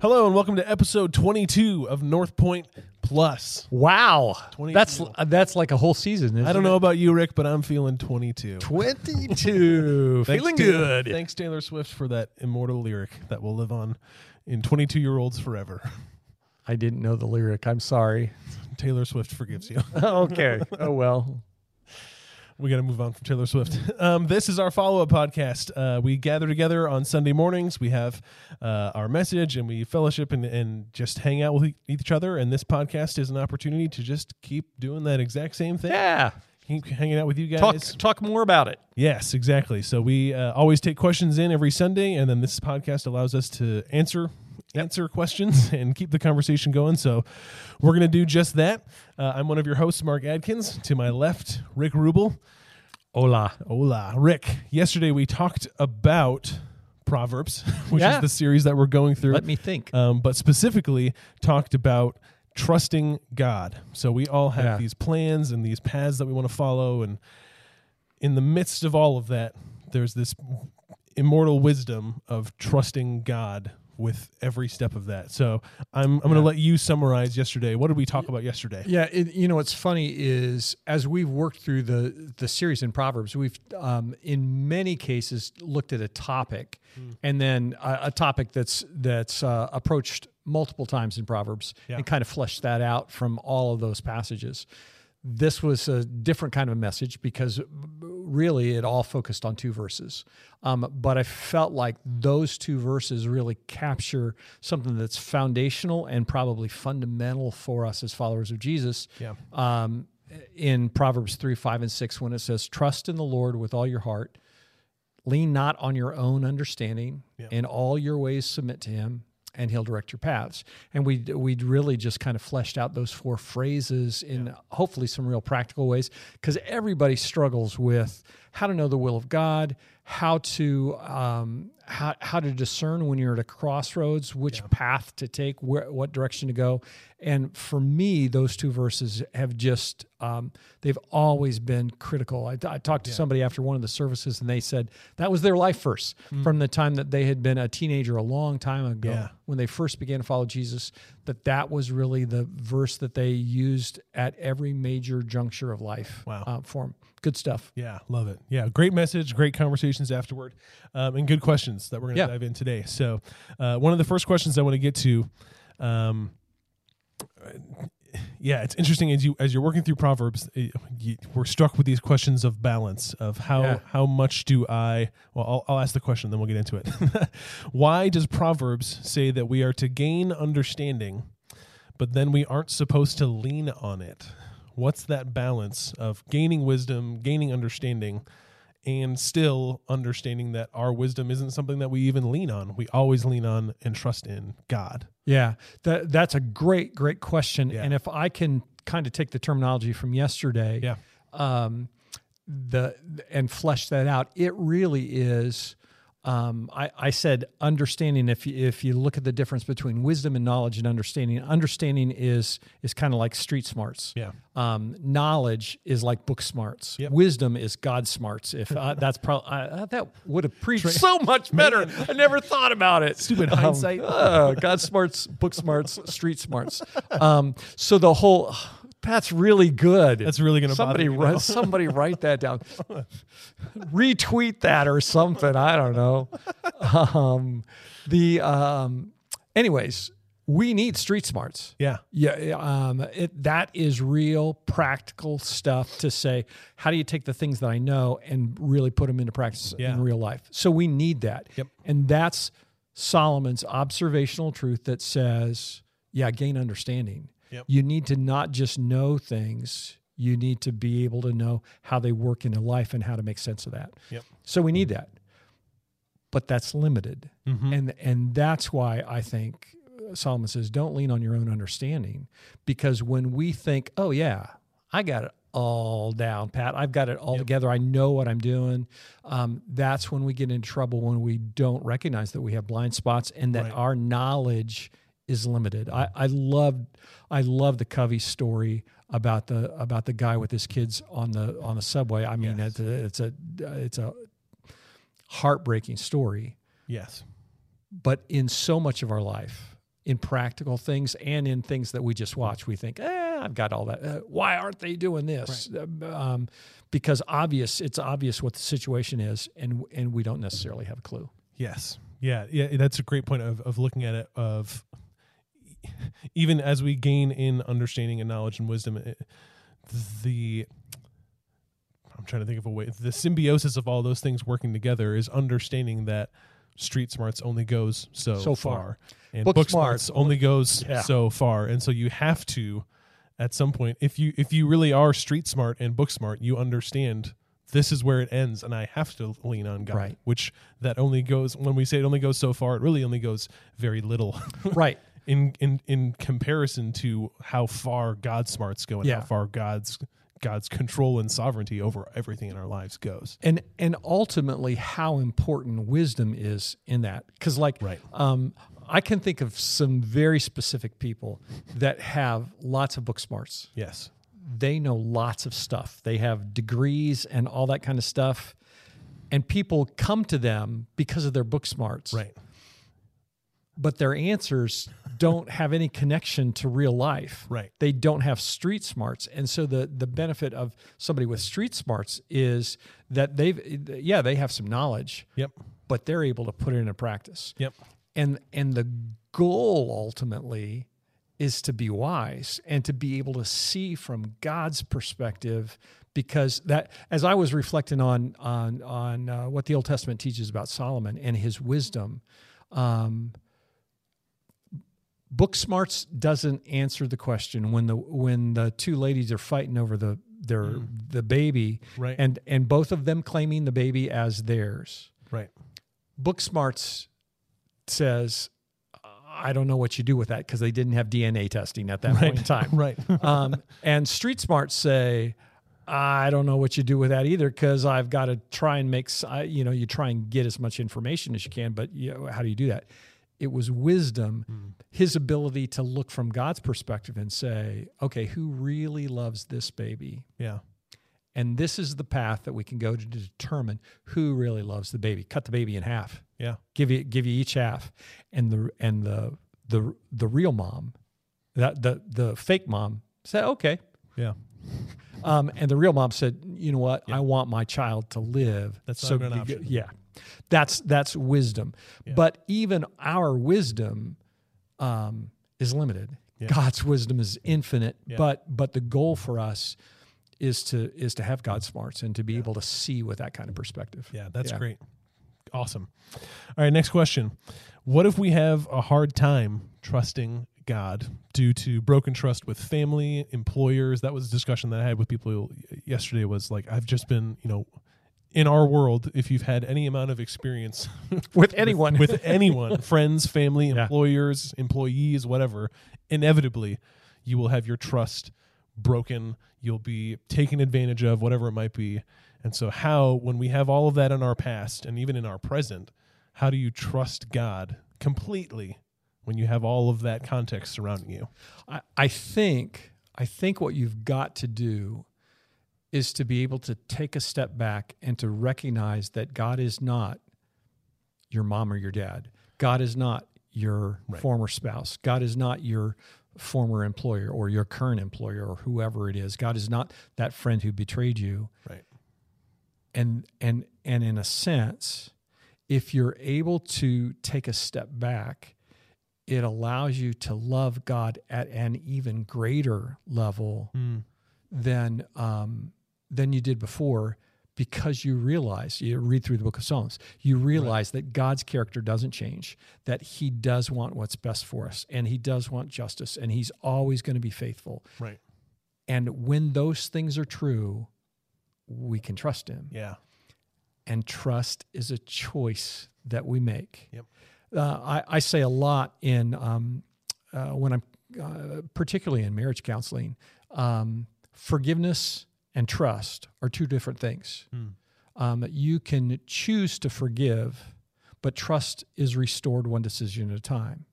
Hello and welcome to episode 22 of North Point Plus. Wow, 22. that's uh, that's like a whole season. Isn't I don't it? know about you, Rick, but I'm feeling 22. Twenty-two, feeling to- good. Thanks, Taylor Swift, for that immortal lyric that will live on in 22 year olds forever. I didn't know the lyric. I'm sorry. Taylor Swift forgives you. okay. Oh well. We got to move on from Taylor Swift. Um, this is our follow up podcast. Uh, we gather together on Sunday mornings. We have uh, our message and we fellowship and, and just hang out with each other. And this podcast is an opportunity to just keep doing that exact same thing. Yeah. Keep hanging out with you guys. Talk talk more about it. Yes, exactly. So we uh, always take questions in every Sunday, and then this podcast allows us to answer answer questions and keep the conversation going. So we're going to do just that. Uh, I'm one of your hosts, Mark Adkins. To my left, Rick Rubel. Hola. Hola, Rick. Yesterday we talked about Proverbs, which Yeah. is the series that we're going through. Let me think. um, but specifically talked about trusting God. So we all have Yeah. these plans and these paths that we want to follow, and in the midst of all of that, there's this immortal wisdom of trusting God with every step of that. So I'm I'm going to Yeah. let you summarize yesterday. What did we talk about yesterday? Yeah, it, you know what's funny is as we've worked through the the series in Proverbs, we've um, in many cases looked at a topic, and then a, a topic that's that's uh, approached multiple times in Proverbs, Yeah. and kind of fleshed that out from all of those passages. This was a different kind of a message because really it all focused on two verses. Um, but I felt like those two verses really capture something that's foundational and probably fundamental for us as followers of Jesus. Yeah. Um, in Proverbs 3, 5, and 6, when it says, Trust in the Lord with all your heart, lean not on your own understanding, Yeah. in all your ways submit to him, and he'll direct your paths. And we we really just kind of fleshed out those four phrases in hopefully some real practical ways because everybody struggles with how to know the will of God, how to um, how how to discern when you're at a crossroads, which path to take, where what direction to go. And for me, those two verses have just um, they've always been critical. I, I talked to somebody after one of the services, and they said that was their life verse from the time that they had been a teenager a long time ago Yeah. when they first began to follow Jesus. That that was really the verse that they used at every major juncture of life. Wow. uh, for 'em. Good stuff. Yeah, love it. Yeah, great message, great conversations afterward, um, and good questions that we're going to Yeah. dive in today. So, uh, one of the first questions I want to get to, um, yeah, it's interesting as you as you're working through Proverbs, it, you, we're struck with these questions of balance of how Yeah. how much do I? Well, I'll, I'll ask the question, then we'll get into it. Why does Proverbs say that we are to gain understanding, but then we aren't supposed to lean on it? What's that balance of gaining wisdom, gaining understanding, and still understanding that our wisdom isn't something that we even lean on? We always lean on and trust in God. Yeah, that that's a great, great question. Yeah. And if I can kind of take the terminology from yesterday, Yeah. um, the and flesh that out, it really is. Um, I, I said understanding. If you, if you look at the difference between wisdom and knowledge and understanding, understanding is is kind of like street smarts. Yeah. Um, knowledge is like book smarts. Yep. Wisdom is God smarts. If uh, that's probably uh, that would have preached so much better. I never thought about it. Stupid Um, hindsight. uh, God smarts, book smarts, street smarts. Um, so the whole that's really good. That's really gonna bother somebody now. write, somebody write that down. Retweet that or something. I don't know. Um, the um, anyways, we need street smarts. Yeah. Yeah, um, it, that is real practical stuff to say. How do you take the things that I know and really put them into practice Yeah. in real life? So we need that, Yep. and that's Solomon's observational truth that says, "Yeah, gain understanding. Yep. You need to not just know things; you need to be able to know how they work in a life and how to make sense of that. Yep. So we need that, but that's limited, Mhm. and and that's why I think Solomon says, don't lean on your own understanding, because when we think, oh yeah, I got it all down, Pat, I've got it all Yep. together, I know what I'm doing. Um, that's when we get into trouble when we don't recognize that we have blind spots and that Right. our knowledge is limited. I, I love I love the Covey story about the about the guy with his kids on the on the subway. I mean, Yes. it's a it's a it's a heartbreaking story. Yes. But in so much of our life, in practical things and in things that we just watch. We think, eh, I've got all that. Uh, why aren't they doing this? Uh, Um, because obvious, it's obvious what the situation is, and and we don't necessarily have a clue. Yes. Yeah. Yeah. That's a great point of, of looking at it. Of even as we gain in understanding and knowledge and wisdom, it, the I'm trying to think of a way. The symbiosis of all those things working together is understanding that street smarts only goes so, So far. and Book book, smarts smarts only goes Yeah. so far, and so you have to, at some point, if you if you really are street smart and book smart, you understand this is where it ends, and I have to lean on God. Right. Which that only goes when we say it only goes so far. It really only goes very little. right. In in in comparison to how far God's smarts go and Yeah. how far God's God's control and sovereignty over everything in our lives goes. and and ultimately how important wisdom is in that because like Right. um, i can think of some very specific people that have lots of book smarts Yes. they know lots of stuff they have degrees and all that kind of stuff and people come to them because of their book smarts Right. But their answers don't have any connection to real life. Right. They don't have street smarts. And so the the benefit of somebody with street smarts is that they've yeah, they have some knowledge, Yep. but they're able to put it into practice. Yep. And and the goal ultimately is to be wise and to be able to see from God's perspective because that as I was reflecting on on on uh, what the Old Testament teaches about Solomon and his wisdom um, book smarts doesn't answer the question when the when the two ladies are fighting over the their the baby Right. and and both of them claiming the baby as theirs Right. book smarts says i don't know what you do with that because they didn't have dna testing at that point in time Right. um, and street smarts say i don't know what you do with that either because i've got to try and make you know you try and get as much information as you can but you know, how do you do that it was wisdom his ability to look from god's perspective and say okay who really loves this baby? Yeah. and this is the path that we can go to determine who really loves the baby. Cut the baby in half. Yeah. give you give you each half. And the and the the the real mom that the the fake mom said okay. Yeah. um, and the real mom said you know what? I want my child to live That's not even an get- option. yeah that's that's wisdom Yeah. but even our wisdom um, is limited Yeah. god's wisdom is infinite Yeah. but but the goal for us is to is to have god smarts and to be able to see with that kind of perspective Yeah. That's great. Awesome. All right. Next question. What if we have a hard time trusting God due to broken trust with family, employers? That was a discussion that I had with people yesterday. Was like I've just been, you know, in our world. If you've had any amount of experience with anyone with anyone, friends, family, Yeah. employers, employees, whatever, inevitably you will have your trust broken. You'll be taken advantage of, whatever it might be. And so, how, when we have all of that in our past and even in our present, how do you trust God completely when you have all of that context surrounding you? I, I think I think what you've got to do is to be able to take a step back and to recognize that God is not your mom or your dad. God is not your Right. former spouse. God is not your former employer or your current employer or whoever it is. God is not that friend who betrayed you. Right. And and and in a sense, if you're able to take a step back, it allows you to love God at an even greater level than um, than you did before, because you realize you read through the Book of Psalms, you realize that God's character doesn't change, that He does want what's best for us, and He does want justice, and He's always going to be faithful. Right. And when those things are true, we can trust Him Yeah. and trust is a choice that we make. Yep. Uh, I, I say a lot in um, uh, when I'm uh, particularly in marriage counseling. Um, forgiveness and trust are two different things. Um, you can choose to forgive, but trust is restored one decision at a time.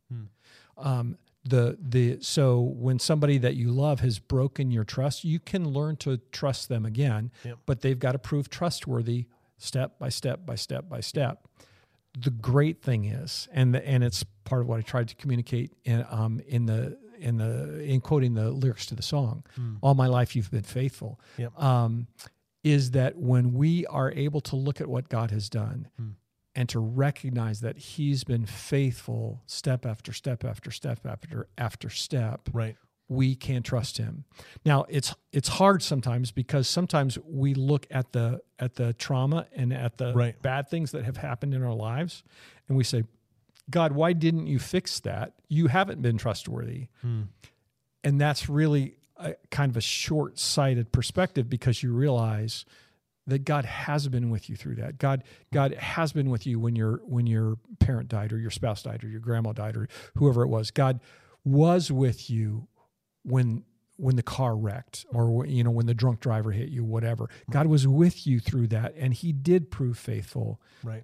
Um, the the so when somebody that you love has broken your trust, you can learn to trust them again, Yep. but they've got to prove trustworthy step by step by step by step. the great thing is, and the, and it's part of what I tried to communicate in um in the in the in quoting the lyrics to the song, "All my life you've been faithful." Yep. Um, is that when we are able to look at what God has done and to recognize that He's been faithful step after step after step after after step, Right. we can trust him. Now it's it's hard sometimes because sometimes we look at the at the trauma and at the Right. bad things that have happened in our lives and we say, God, why didn't you fix that? You haven't been trustworthy. Hmm. And that's really a, kind of a short-sighted perspective because you realize that God has been with you through that. God God has been with you when your when your parent died or your spouse died or your grandma died or whoever it was. God was with you when when the car wrecked or you know when the drunk driver hit you whatever. Hmm. God was with you through that and he did prove faithful. Right.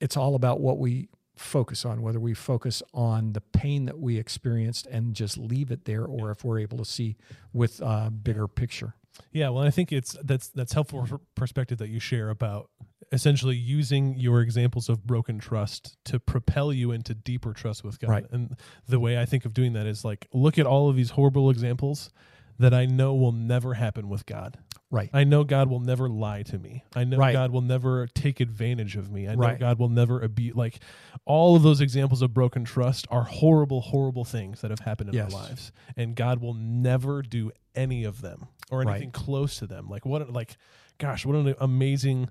It's all about what we focus on whether we focus on the pain that we experienced and just leave it there or if we're able to see with a bigger picture. Yeah, well, I think it's that's that's helpful for perspective that you share about essentially using your examples of broken trust to propel you into deeper trust with God. Right. And the way I think of doing that is like look at all of these horrible examples that I know will never happen with God. Right. I know God will never lie to me. I know Right. God will never take advantage of me. I know Right. God will never abuse. Like all of those examples of broken trust are horrible, horrible things that have happened in Yes. our lives, and God will never do any of them or Right. anything close to them. Like what? Like, gosh, what an amazing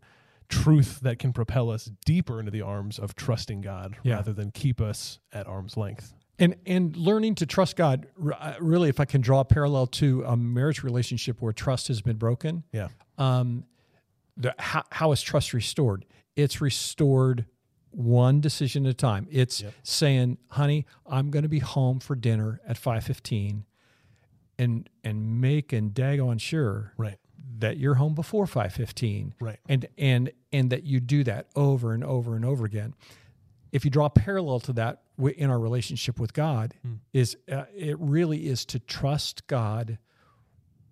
truth that can propel us deeper into the arms of trusting God Yeah. rather than keep us at arm's length. And and learning to trust God uh, really if I can draw a parallel to a marriage relationship where trust has been broken Yeah. um the how, how is trust restored it's restored one decision at a time it's Yep. saying honey I'm going to be home for dinner at 5:15 and and making daggone sure Right. that you're home before 5:15 Right. and and and that you do that over and over and over again if you draw a parallel to that in our relationship with god Hmm. is uh, it really is to trust god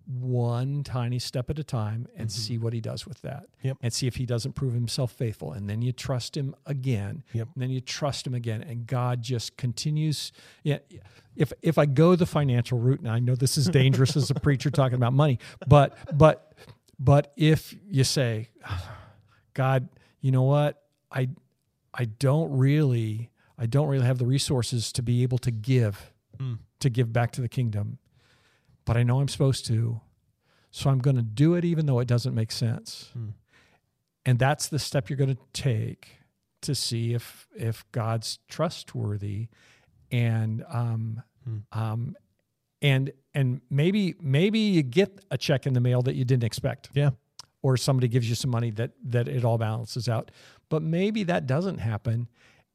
one tiny step at a time and see what he does with that Mm-hmm. Yep. and see if he doesn't prove himself faithful and then you trust him again Yep. and then you trust him again and god just continues yeah if if i go the financial route and i know this is dangerous as a preacher talking about money but but but if you say god you know what i i don't really i don't really have the resources to be able to give Mm. to give back to the kingdom but i know i'm supposed to so i'm going to do it even though it doesn't make sense Mm. and that's the step you're going to take to see if if god's trustworthy and um Hmm. um and and maybe maybe you get a check in the mail that you didn't expect Yeah. or somebody gives you some money that that it all balances out but maybe that doesn't happen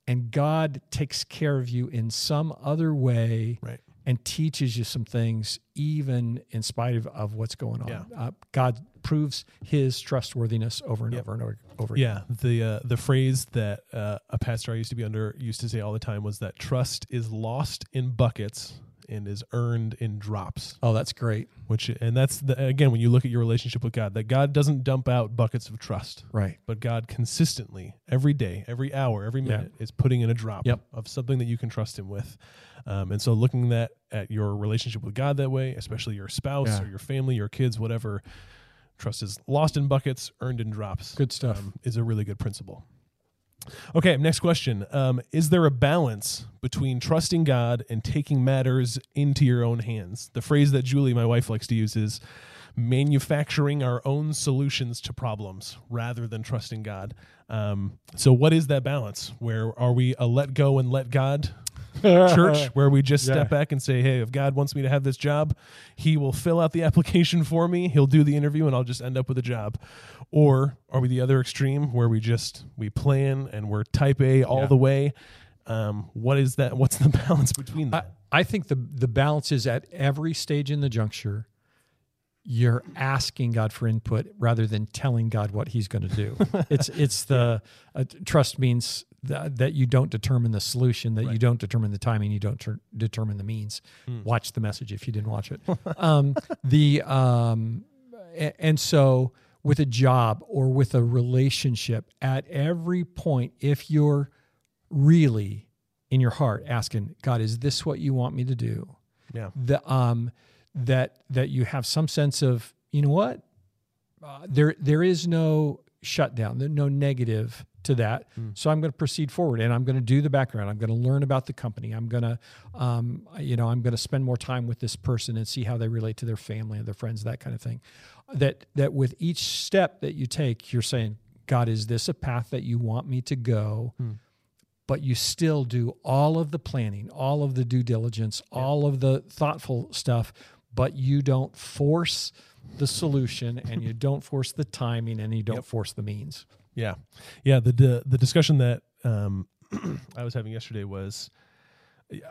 and god takes care of you in some other way Right. and teaches you some things even in spite of, of what's going on Yeah. uh, god proves his trustworthiness over and Yep. over and over, over again. Yeah, the uh, the phrase that uh, a pastor I used to be under used to say all the time was that trust is lost in buckets and is earned in drops. oh that's great Which and that's the, again when you look at your relationship with God, that God doesn't dump out buckets of trust, right but God consistently every day, every hour, every Yeah. minute is putting in a drop Yep. of something that you can trust Him with. Um, and so looking that at your relationship with God that way, especially your spouse Yeah. or your family, your kids, whatever. Trust is lost in buckets, earned in drops good stuff um, is a really good principle. Okay, next question. Um, is there a balance between trusting God and taking matters into your own hands? The phrase that Julie, my wife, likes to use is manufacturing our own solutions to problems rather than trusting God. Um, so, what is that balance? Where are we a let go and let God church where we just step Yeah. back and say, hey, if God wants me to have this job, he will fill out the application for me. He'll do the interview and I'll just end up with a job. Or are we the other extreme where we just we plan and we're type A all Yeah. the way? Um, what is that? What's the balance between I, that? I think the the balance is at every stage in the juncture you're asking God for input rather than telling God what he's going to do. it's it's the uh, trust means that, that you don't determine the solution, that you don't determine the timing, you don't ter- determine the means. Hmm. Watch the message if you didn't watch it. um, the um, a- and so with a job or with a relationship, at every point, if you're really in your heart asking, God, is this what you want me to do? Yeah. The, um, that that you have some sense of, you know what? Uh, there there is no shutdown, there no negative to that. So I'm going to proceed forward and I'm going to do the background. I'm going to learn about the company. I'm going to, um, you know, I'm going to spend more time with this person and see how they relate to their family and their friends, that kind of thing. That that with each step that you take, you're saying, God, is this a path that you want me to go? But you still do all of the planning, all of the due diligence, all of the thoughtful stuff, but you don't force the solution and you don't force the timing and you don't force the means. Yeah, yeah. The the, the discussion that um, I was having yesterday was,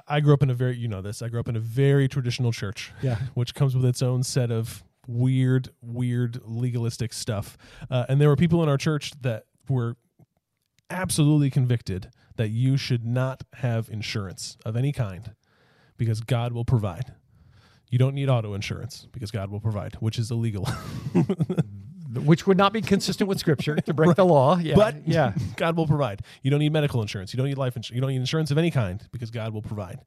I grew up in a very you know this. I grew up in a very traditional church, Yeah. which comes with its own set of weird, weird legalistic stuff. Uh, and there were people in our church that were absolutely convicted that you should not have insurance of any kind because God will provide. You don't need auto insurance because God will provide, which is illegal. Which would not be consistent with scripture to break the law. Yeah. but yeah. God will provide. You don't need medical insurance. You don't need life insurance. You don't need insurance of any kind because God will provide.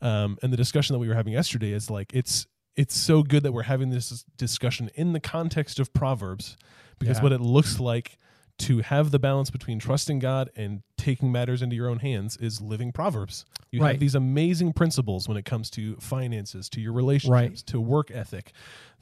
Um, and the discussion that we were having yesterday is like it's it's so good that we're having this discussion in the context of Proverbs because Yeah. what it looks like to have the balance between trusting God and taking matters into your own hands is living Proverbs. You Right. have these amazing principles when it comes to finances, to your relationships, to work ethic.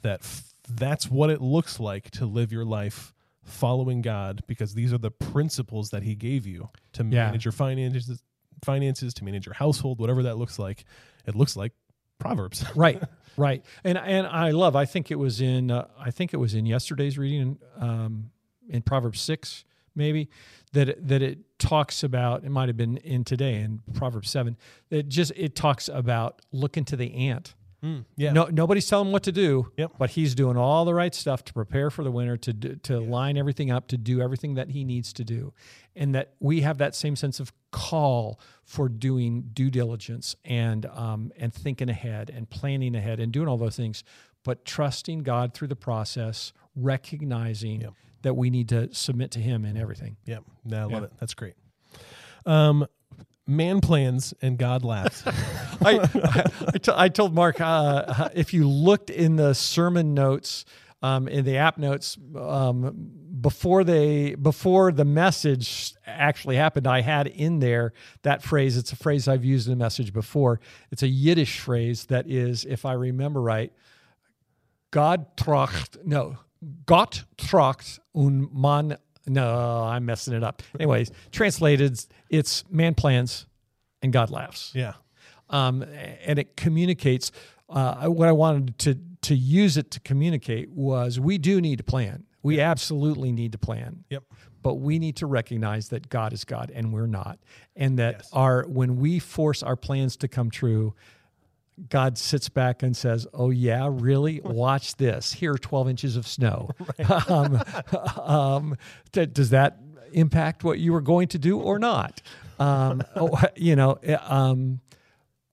That f- that's what it looks like to live your life following God because these are the principles that he gave you to Yeah. manage your finances finances to manage your household whatever that looks like it looks like proverbs right right and and i love i think it was in uh, i think it was in yesterday's reading um, in proverbs 6 maybe that it, that it talks about it might have been in today in proverbs 7 that just it talks about looking to the ant yeah no nobody's telling him what to do Yep. but he's doing all the right stuff to prepare for the winter to do, to line everything up to do everything that he needs to do and that we have that same sense of call for doing due diligence and um, and thinking ahead and planning ahead and doing all those things but trusting god through the process recognizing Yep. That we need to submit to him in everything yeah i love Yeah. it that's great um man plans and god laughs I, I, t- I told Mark uh, if you looked in the sermon notes, um, in the app notes um, before they before the message actually happened, I had in there that phrase. It's a phrase I've used in a message before. It's a Yiddish phrase that is, if I remember right, God tracht no Gott tracht und man. No, I'm messing it up. Anyways, translated, it's man plans and God laughs yeah um, and it communicates. Uh, what I wanted to to use it to communicate was we do need to plan. We absolutely need to plan. Yep. But we need to recognize that God is God and we're not, and that Yes. our when we force our plans to come true, God sits back and says, "Oh yeah, really? Watch this. Here are twelve inches of snow. um, um, d- does that impact what you were going to do or not? Um, oh, you know, uh, um,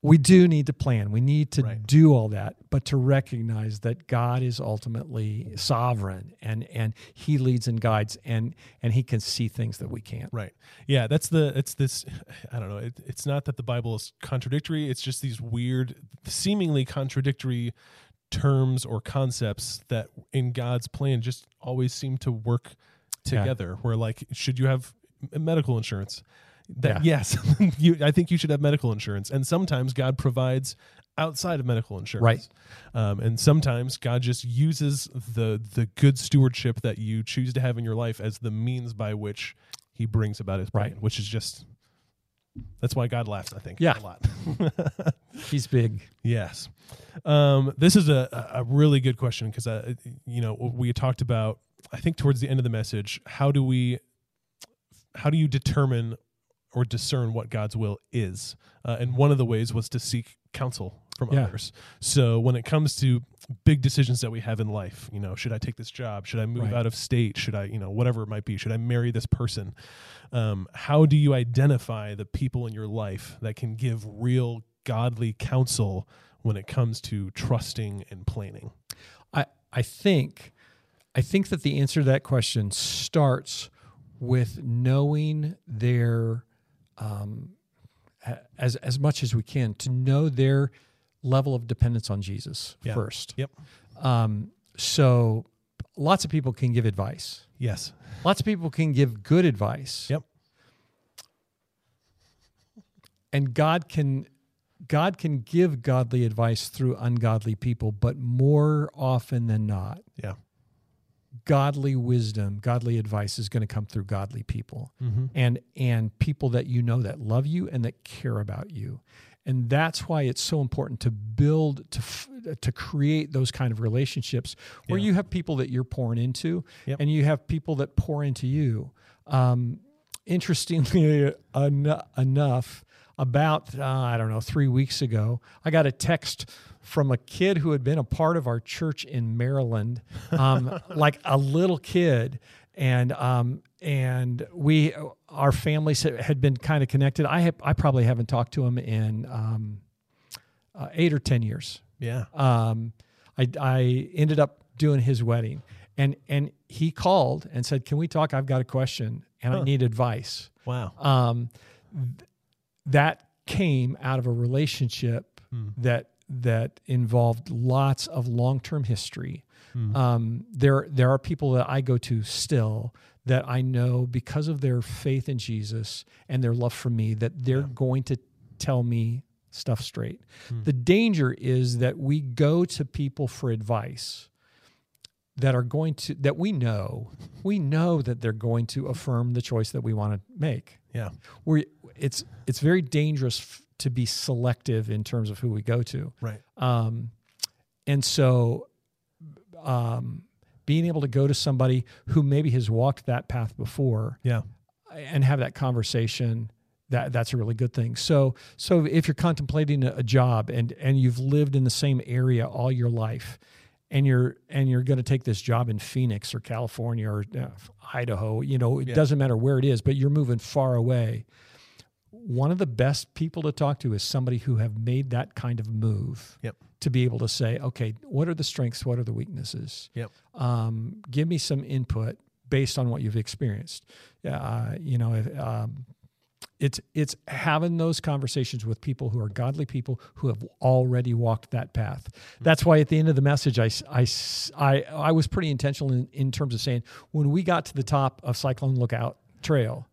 we do need to plan. We need to Right. do all that, but to recognize that God is ultimately sovereign and and He leads and guides, and and He can see things that we can't. Right. Yeah, that's the it's this I don't know. It, it's not that the Bible is contradictory, it's just these weird seemingly contradictory terms or concepts that in God's plan just always seem to work Yeah. together. Where like should you have medical insurance? That Yeah. yes, you I think you should have medical insurance. And sometimes God provides outside of medical insurance. Right. Um, and sometimes God just uses the the good stewardship that you choose to have in your life as the means by which He brings about His plan, Right. which is just that's why God laughs. I think Yeah. a lot. He's big. yes, um, this is a a really good question because uh, you know we talked about I think towards the end of the message how do we how do you determine or discern what God's will is? Uh, and one of the ways was to seek counsel from Yeah. others. So when it comes to big decisions that we have in life, you know, should I take this job? Should I move Right. out of state? Should I, you know, whatever it might be? Should I marry this person? Um, how do you identify the people in your life that can give real godly counsel when it comes to trusting and planning? I I think I think that the answer to that question starts with knowing their um, as as much as we can to know their level of dependence on Jesus Yeah. first. Yep. Um, so lots of people can give advice. Yes. Lots of people can give good advice. Yep. And God can God can give godly advice through ungodly people, but more often than not, Yeah. Godly wisdom, godly advice is going to come through godly people. Mm-hmm. and and people that you know that love you and that care about you and that's why it's so important to build to f- to create those kind of relationships where Yeah. you have people that you're pouring into Yep. and you have people that pour into you um, interestingly en- enough about uh, i don't know three weeks ago i got a text from a kid who had been a part of our church in maryland um, like a little kid. And um, and we our families had been kind of connected. I have i probably haven't talked to him in um, uh, eight or ten years. Yeah. um, I, I ended up doing his wedding. And and he called and said can we talk? I've got a question and i need advice. Wow. um, that came out of a relationship Hmm. that that involved lots of long-term history Hmm. um, there there are people that I go to still that I know because of their faith in Jesus and their love for me that they're Yeah. going to tell me stuff straight. Hmm. The danger is that we go to people for advice that are going to that we know we know that they're going to affirm the choice that we want to make. Yeah. We it's it's very dangerous f- to be selective in terms of who we go to. Right. Um, and so, um, being able to go to somebody who maybe has walked that path before Yeah. and have that conversation, that that's a really good thing. So, so if you're contemplating a, a job and and you've lived in the same area all your life, and you're and you're going to take this job in Phoenix or California or uh, Idaho, you know, it Yeah. doesn't matter where it is, but you're moving far away. One of the best people to talk to is somebody who have made that kind of move Yep. to be able to say, okay, what are the strengths? What are the weaknesses? Yep. Um, give me some input based on what you've experienced. Uh, you know, if, um, it's it's having those conversations with people who are godly people who have already walked that path. Hmm. That's why at the end of the message, I, I, I, I was pretty intentional in, in terms of saying when we got to the top of Cyclone Lookout Trail,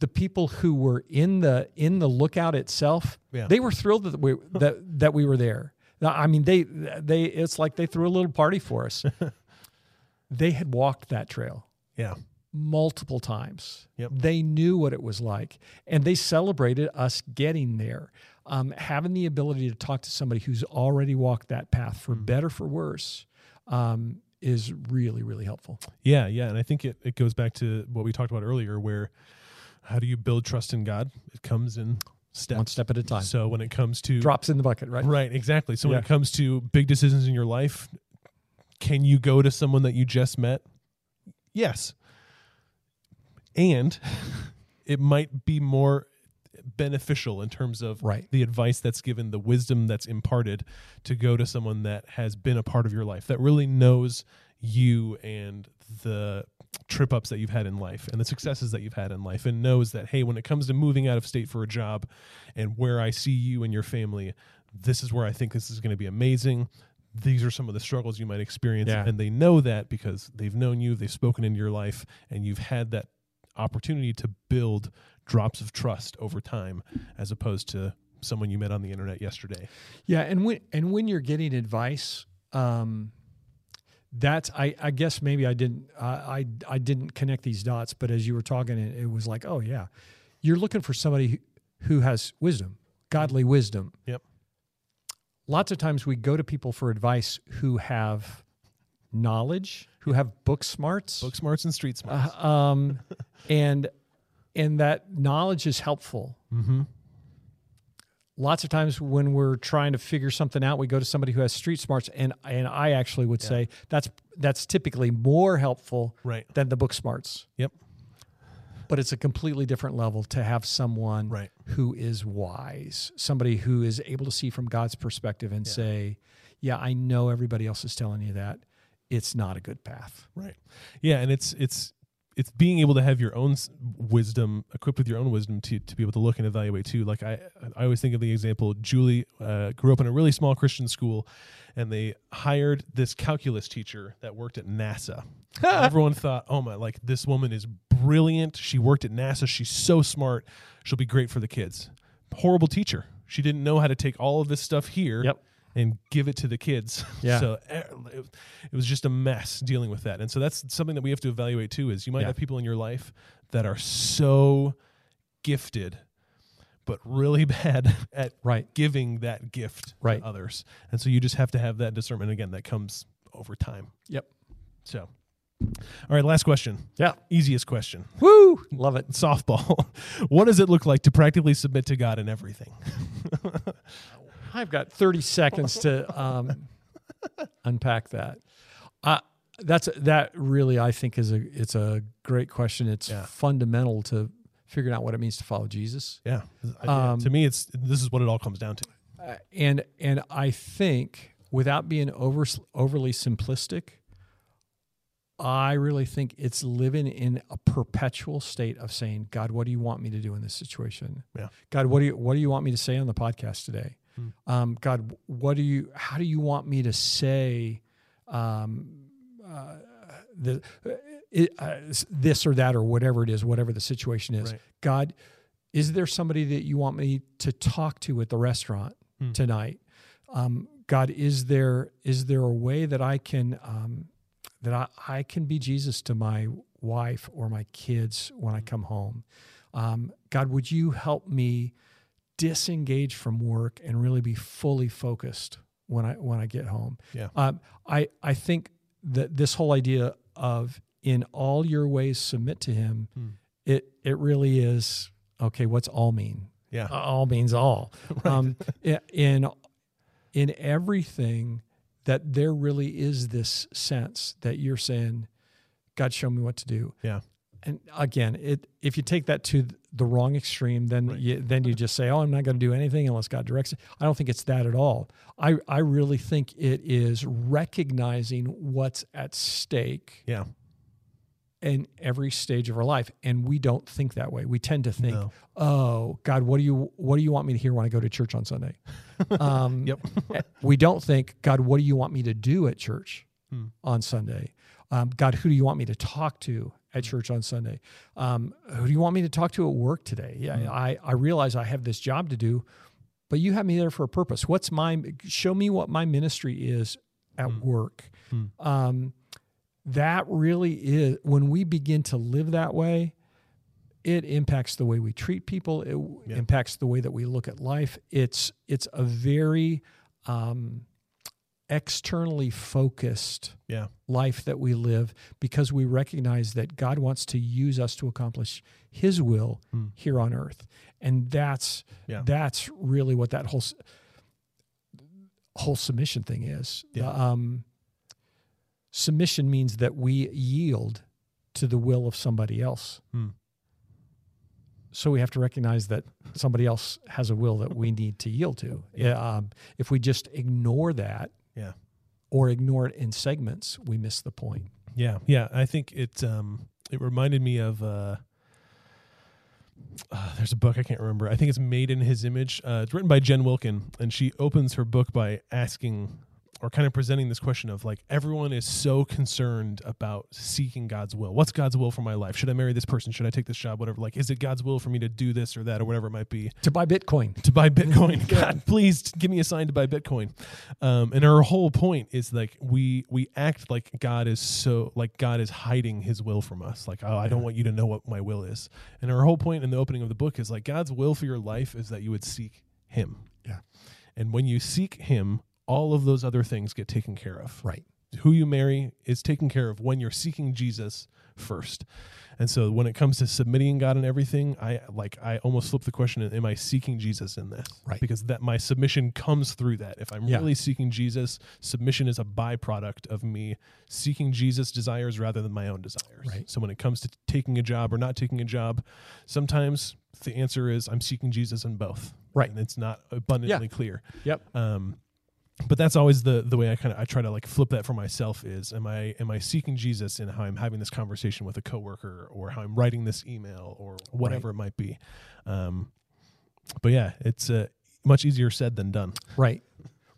the people who were in the in the lookout itself, Yeah. they were thrilled that we that that we were there. I mean, they they it's like they threw a little party for us. they had walked that trail Yeah. Multiple times. Yep. They knew what it was like, and they celebrated us getting there. Um, having the ability to talk to somebody who's already walked that path, for better for worse, um, is really really helpful. Yeah, yeah, and I think it, it goes back to what we talked about earlier, where how do you build trust in God? It comes in steps. One step at a time. So when it comes to Drops in the bucket, right? right, exactly. So when it comes to big decisions in your life, can you go to someone that you just met? Yes, and it might be more beneficial in terms of Right. the advice that's given, the wisdom that's imparted, to go to someone that has been a part of your life, that really knows you and the trip ups that you've had in life and the successes that you've had in life, and knows that, hey, when it comes to moving out of state for a job and where I see you and your family, this is where I think this is going to be amazing. These are some of the struggles you might experience. Yeah. And they know that because they've known you, they've spoken into your life, and you've had that opportunity to build drops of trust over time as opposed to someone you met on the internet yesterday. Yeah, and when and when you're getting advice, um, that's I, I guess maybe I didn't I, I I didn't connect these dots, but as you were talking, it, it was like, oh yeah, you're looking for somebody who, who has wisdom, godly wisdom. Yep. Lots of times we go to people for advice who have knowledge, who have book smarts, Book smarts and street smarts. uh, um, and and that knowledge is helpful mm-hmm. lots of times when we're trying to figure something out, we go to somebody who has street smarts, and and I actually would Yeah. say that's that's typically more helpful Right. than the book smarts. Yep. But it's a completely different level to have someone Right. who is wise, somebody who is able to see from God's perspective and Yeah. say, "Yeah, I know everybody else is telling you that. It's not a good path. Right. Yeah, and it's it's it's being able to have your own wisdom equipped with your own wisdom to, to be able to look and evaluate too. Like i i always think of the example julie uh, grew up in a really small christian school and they hired this calculus teacher that worked at nasa. Everyone thought oh my like this woman is brilliant. She worked at nasa. She's so smart. She'll be great for the kids. Horrible teacher. She didn't know how to take all of this stuff here Yep. And give it to the kids. Yeah. So eh, it, it was just a mess dealing with that. And so that's something that we have to evaluate too is you might Yeah. have people in your life that are so gifted but really bad at Right. giving that gift Right. to others. And so you just have to have that discernment again that comes over time. Yep. So all right, last question. Yeah. Easiest question. Woo! Love it. Softball. what does it look like to practically submit to God in everything? I've got 30 seconds to um, unpack that. Uh, that's that really I think is a it's a great question. It's Yeah. fundamental to figuring out what it means to follow Jesus. Yeah. Um, to me it's this is what it all comes down to. Uh, and and I think without being over overly simplistic, I really think it's living in a perpetual state of saying, God, what do you want me to do in this situation? Yeah. God, what do you what do you want me to say on the podcast today? Hmm. Um, God, what do you how do you want me to say um, uh, the, it, uh, this or that or whatever it is, whatever the situation is? Right. God, is there somebody that you want me to talk to at the restaurant Hmm. tonight? Um, God, is there is there a way that I can um, that I, I can be Jesus to my wife or my kids when I come home? Um, God, would you help me disengage from work and really be fully focused when I when I get home? Yeah. Um, I I think that this whole idea of in all your ways submit to Him, Hmm. it it really is okay. What's all mean? Yeah. all means all. um, in in everything that there really is this sense that you're saying, God, show me what to do. Yeah. And again, it if you take that to the wrong extreme, then Right. you, then you just say, "Oh, I'm not going to do anything unless God directs it." I don't think it's that at all. I I really think it is recognizing what's at stake Yeah. in every stage of our life, and we don't think that way. We tend to think, No. "Oh, God, what do you what do you want me to hear when I go to church on Sunday?" Um, Yep. we don't think, God, what do you want me to do at church Hmm. on Sunday? Um, God, who do you want me to talk to at church on Sunday? Um, who do you want me to talk to at work today? Yeah, Hmm. I, I realize I have this job to do, but you have me there for a purpose. What's my, show me what my ministry is at Hmm. work. Hmm. Um, that really is, when we begin to live that way, it impacts the way we treat people. It Yeah. impacts the way that we look at life. It's it's a very um, externally focused Yeah. life that we live because we recognize that God wants to use us to accomplish His will Hmm. here on earth, and that's Yeah. that's really what that whole whole submission thing is. Yeah. Um, submission means that we yield to the will of somebody else. Hmm. So we have to recognize that somebody else has a will that we need to yield to. Yeah. Um, if we just ignore that, Yeah. or ignore it in segments, we miss the point. Yeah, yeah. I think it um it reminded me of uh, uh there's a book I can't remember. I think it's Made in His Image. Uh, it's written by Jen Wilkin, and she opens her book by asking or kind of presenting this question of like everyone is so concerned about seeking God's will. What's God's will for my life? Should I marry this person? Should I take this job? Whatever. Like, is it God's will for me to do this or that or whatever it might be? To buy Bitcoin. to buy Bitcoin. God, please give me a sign to buy Bitcoin. Um, and her whole point is like we we act like God is so like God is hiding His will from us. Like oh, I don't want you to know what my will is. And her whole point in the opening of the book is like God's will for your life is that you would seek Him. Yeah. And when you seek Him, all of those other things get taken care of Right. who you marry is taken care of when you're seeking Jesus first. And so when it comes to submitting God and everything, I like I almost flip the question am I seeking Jesus in this? Right. Because that my submission comes through that. If I'm Yeah. really seeking Jesus, submission is a byproduct of me seeking Jesus desires rather than my own desires. Right. So when it comes to taking a job or not taking a job, sometimes the answer is I'm seeking Jesus in both. Right. And it's not abundantly clear. Yep. Um, but that's always the the way I kind of I try to like flip that for myself is am I am I seeking Jesus in how I'm having this conversation with a coworker or how I'm writing this email or whatever it might be. Um, but yeah, it's uh, much easier said than done. Right.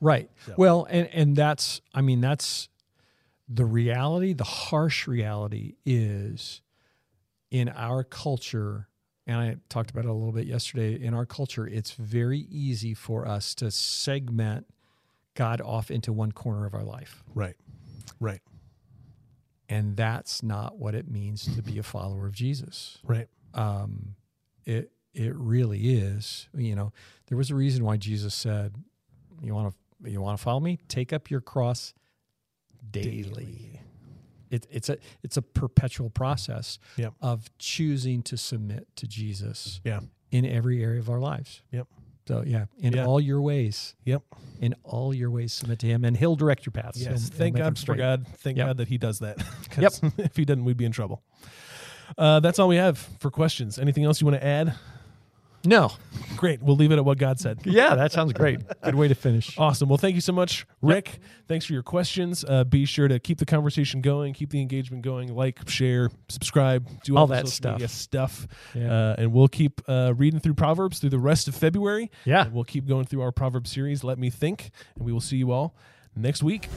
Right. So- Well, and and that's I mean that's the reality, the harsh reality is in our culture and I talked about it a little bit yesterday in our culture it's very easy for us to segment God off into one corner of our life. Right. Right. And that's not what it means to be a follower of Jesus. Right. um, it it really is. You know, there was a reason why Jesus said, "You want to you want to follow me? Take up your cross daily." It, it's a it's a perpetual process Yep. of choosing to submit to Jesus Yeah. in every area of our lives. Yep. So yeah, in Yeah. all your ways, Yep. in all your ways, submit to Him, and He'll direct your paths. Yes. he'll Thank God for. God. Thank Yep. God that He does that. 'Cause if He didn't, we'd be in trouble. Uh, that's all we have for questions. Anything else you want to add? No, Great. We'll leave it at what God said. yeah, that sounds great. Good way to finish. Awesome. Well, thank you so much, Rick. Thanks for your questions. Uh, be sure to keep the conversation going, keep the engagement going, like, share, subscribe, do all, All that media stuff. Yeah. Uh, and we'll keep uh, reading through Proverbs through the rest of February. Yeah. And we'll keep going through our Proverbs series, Let Me Think. And we will see you all next week.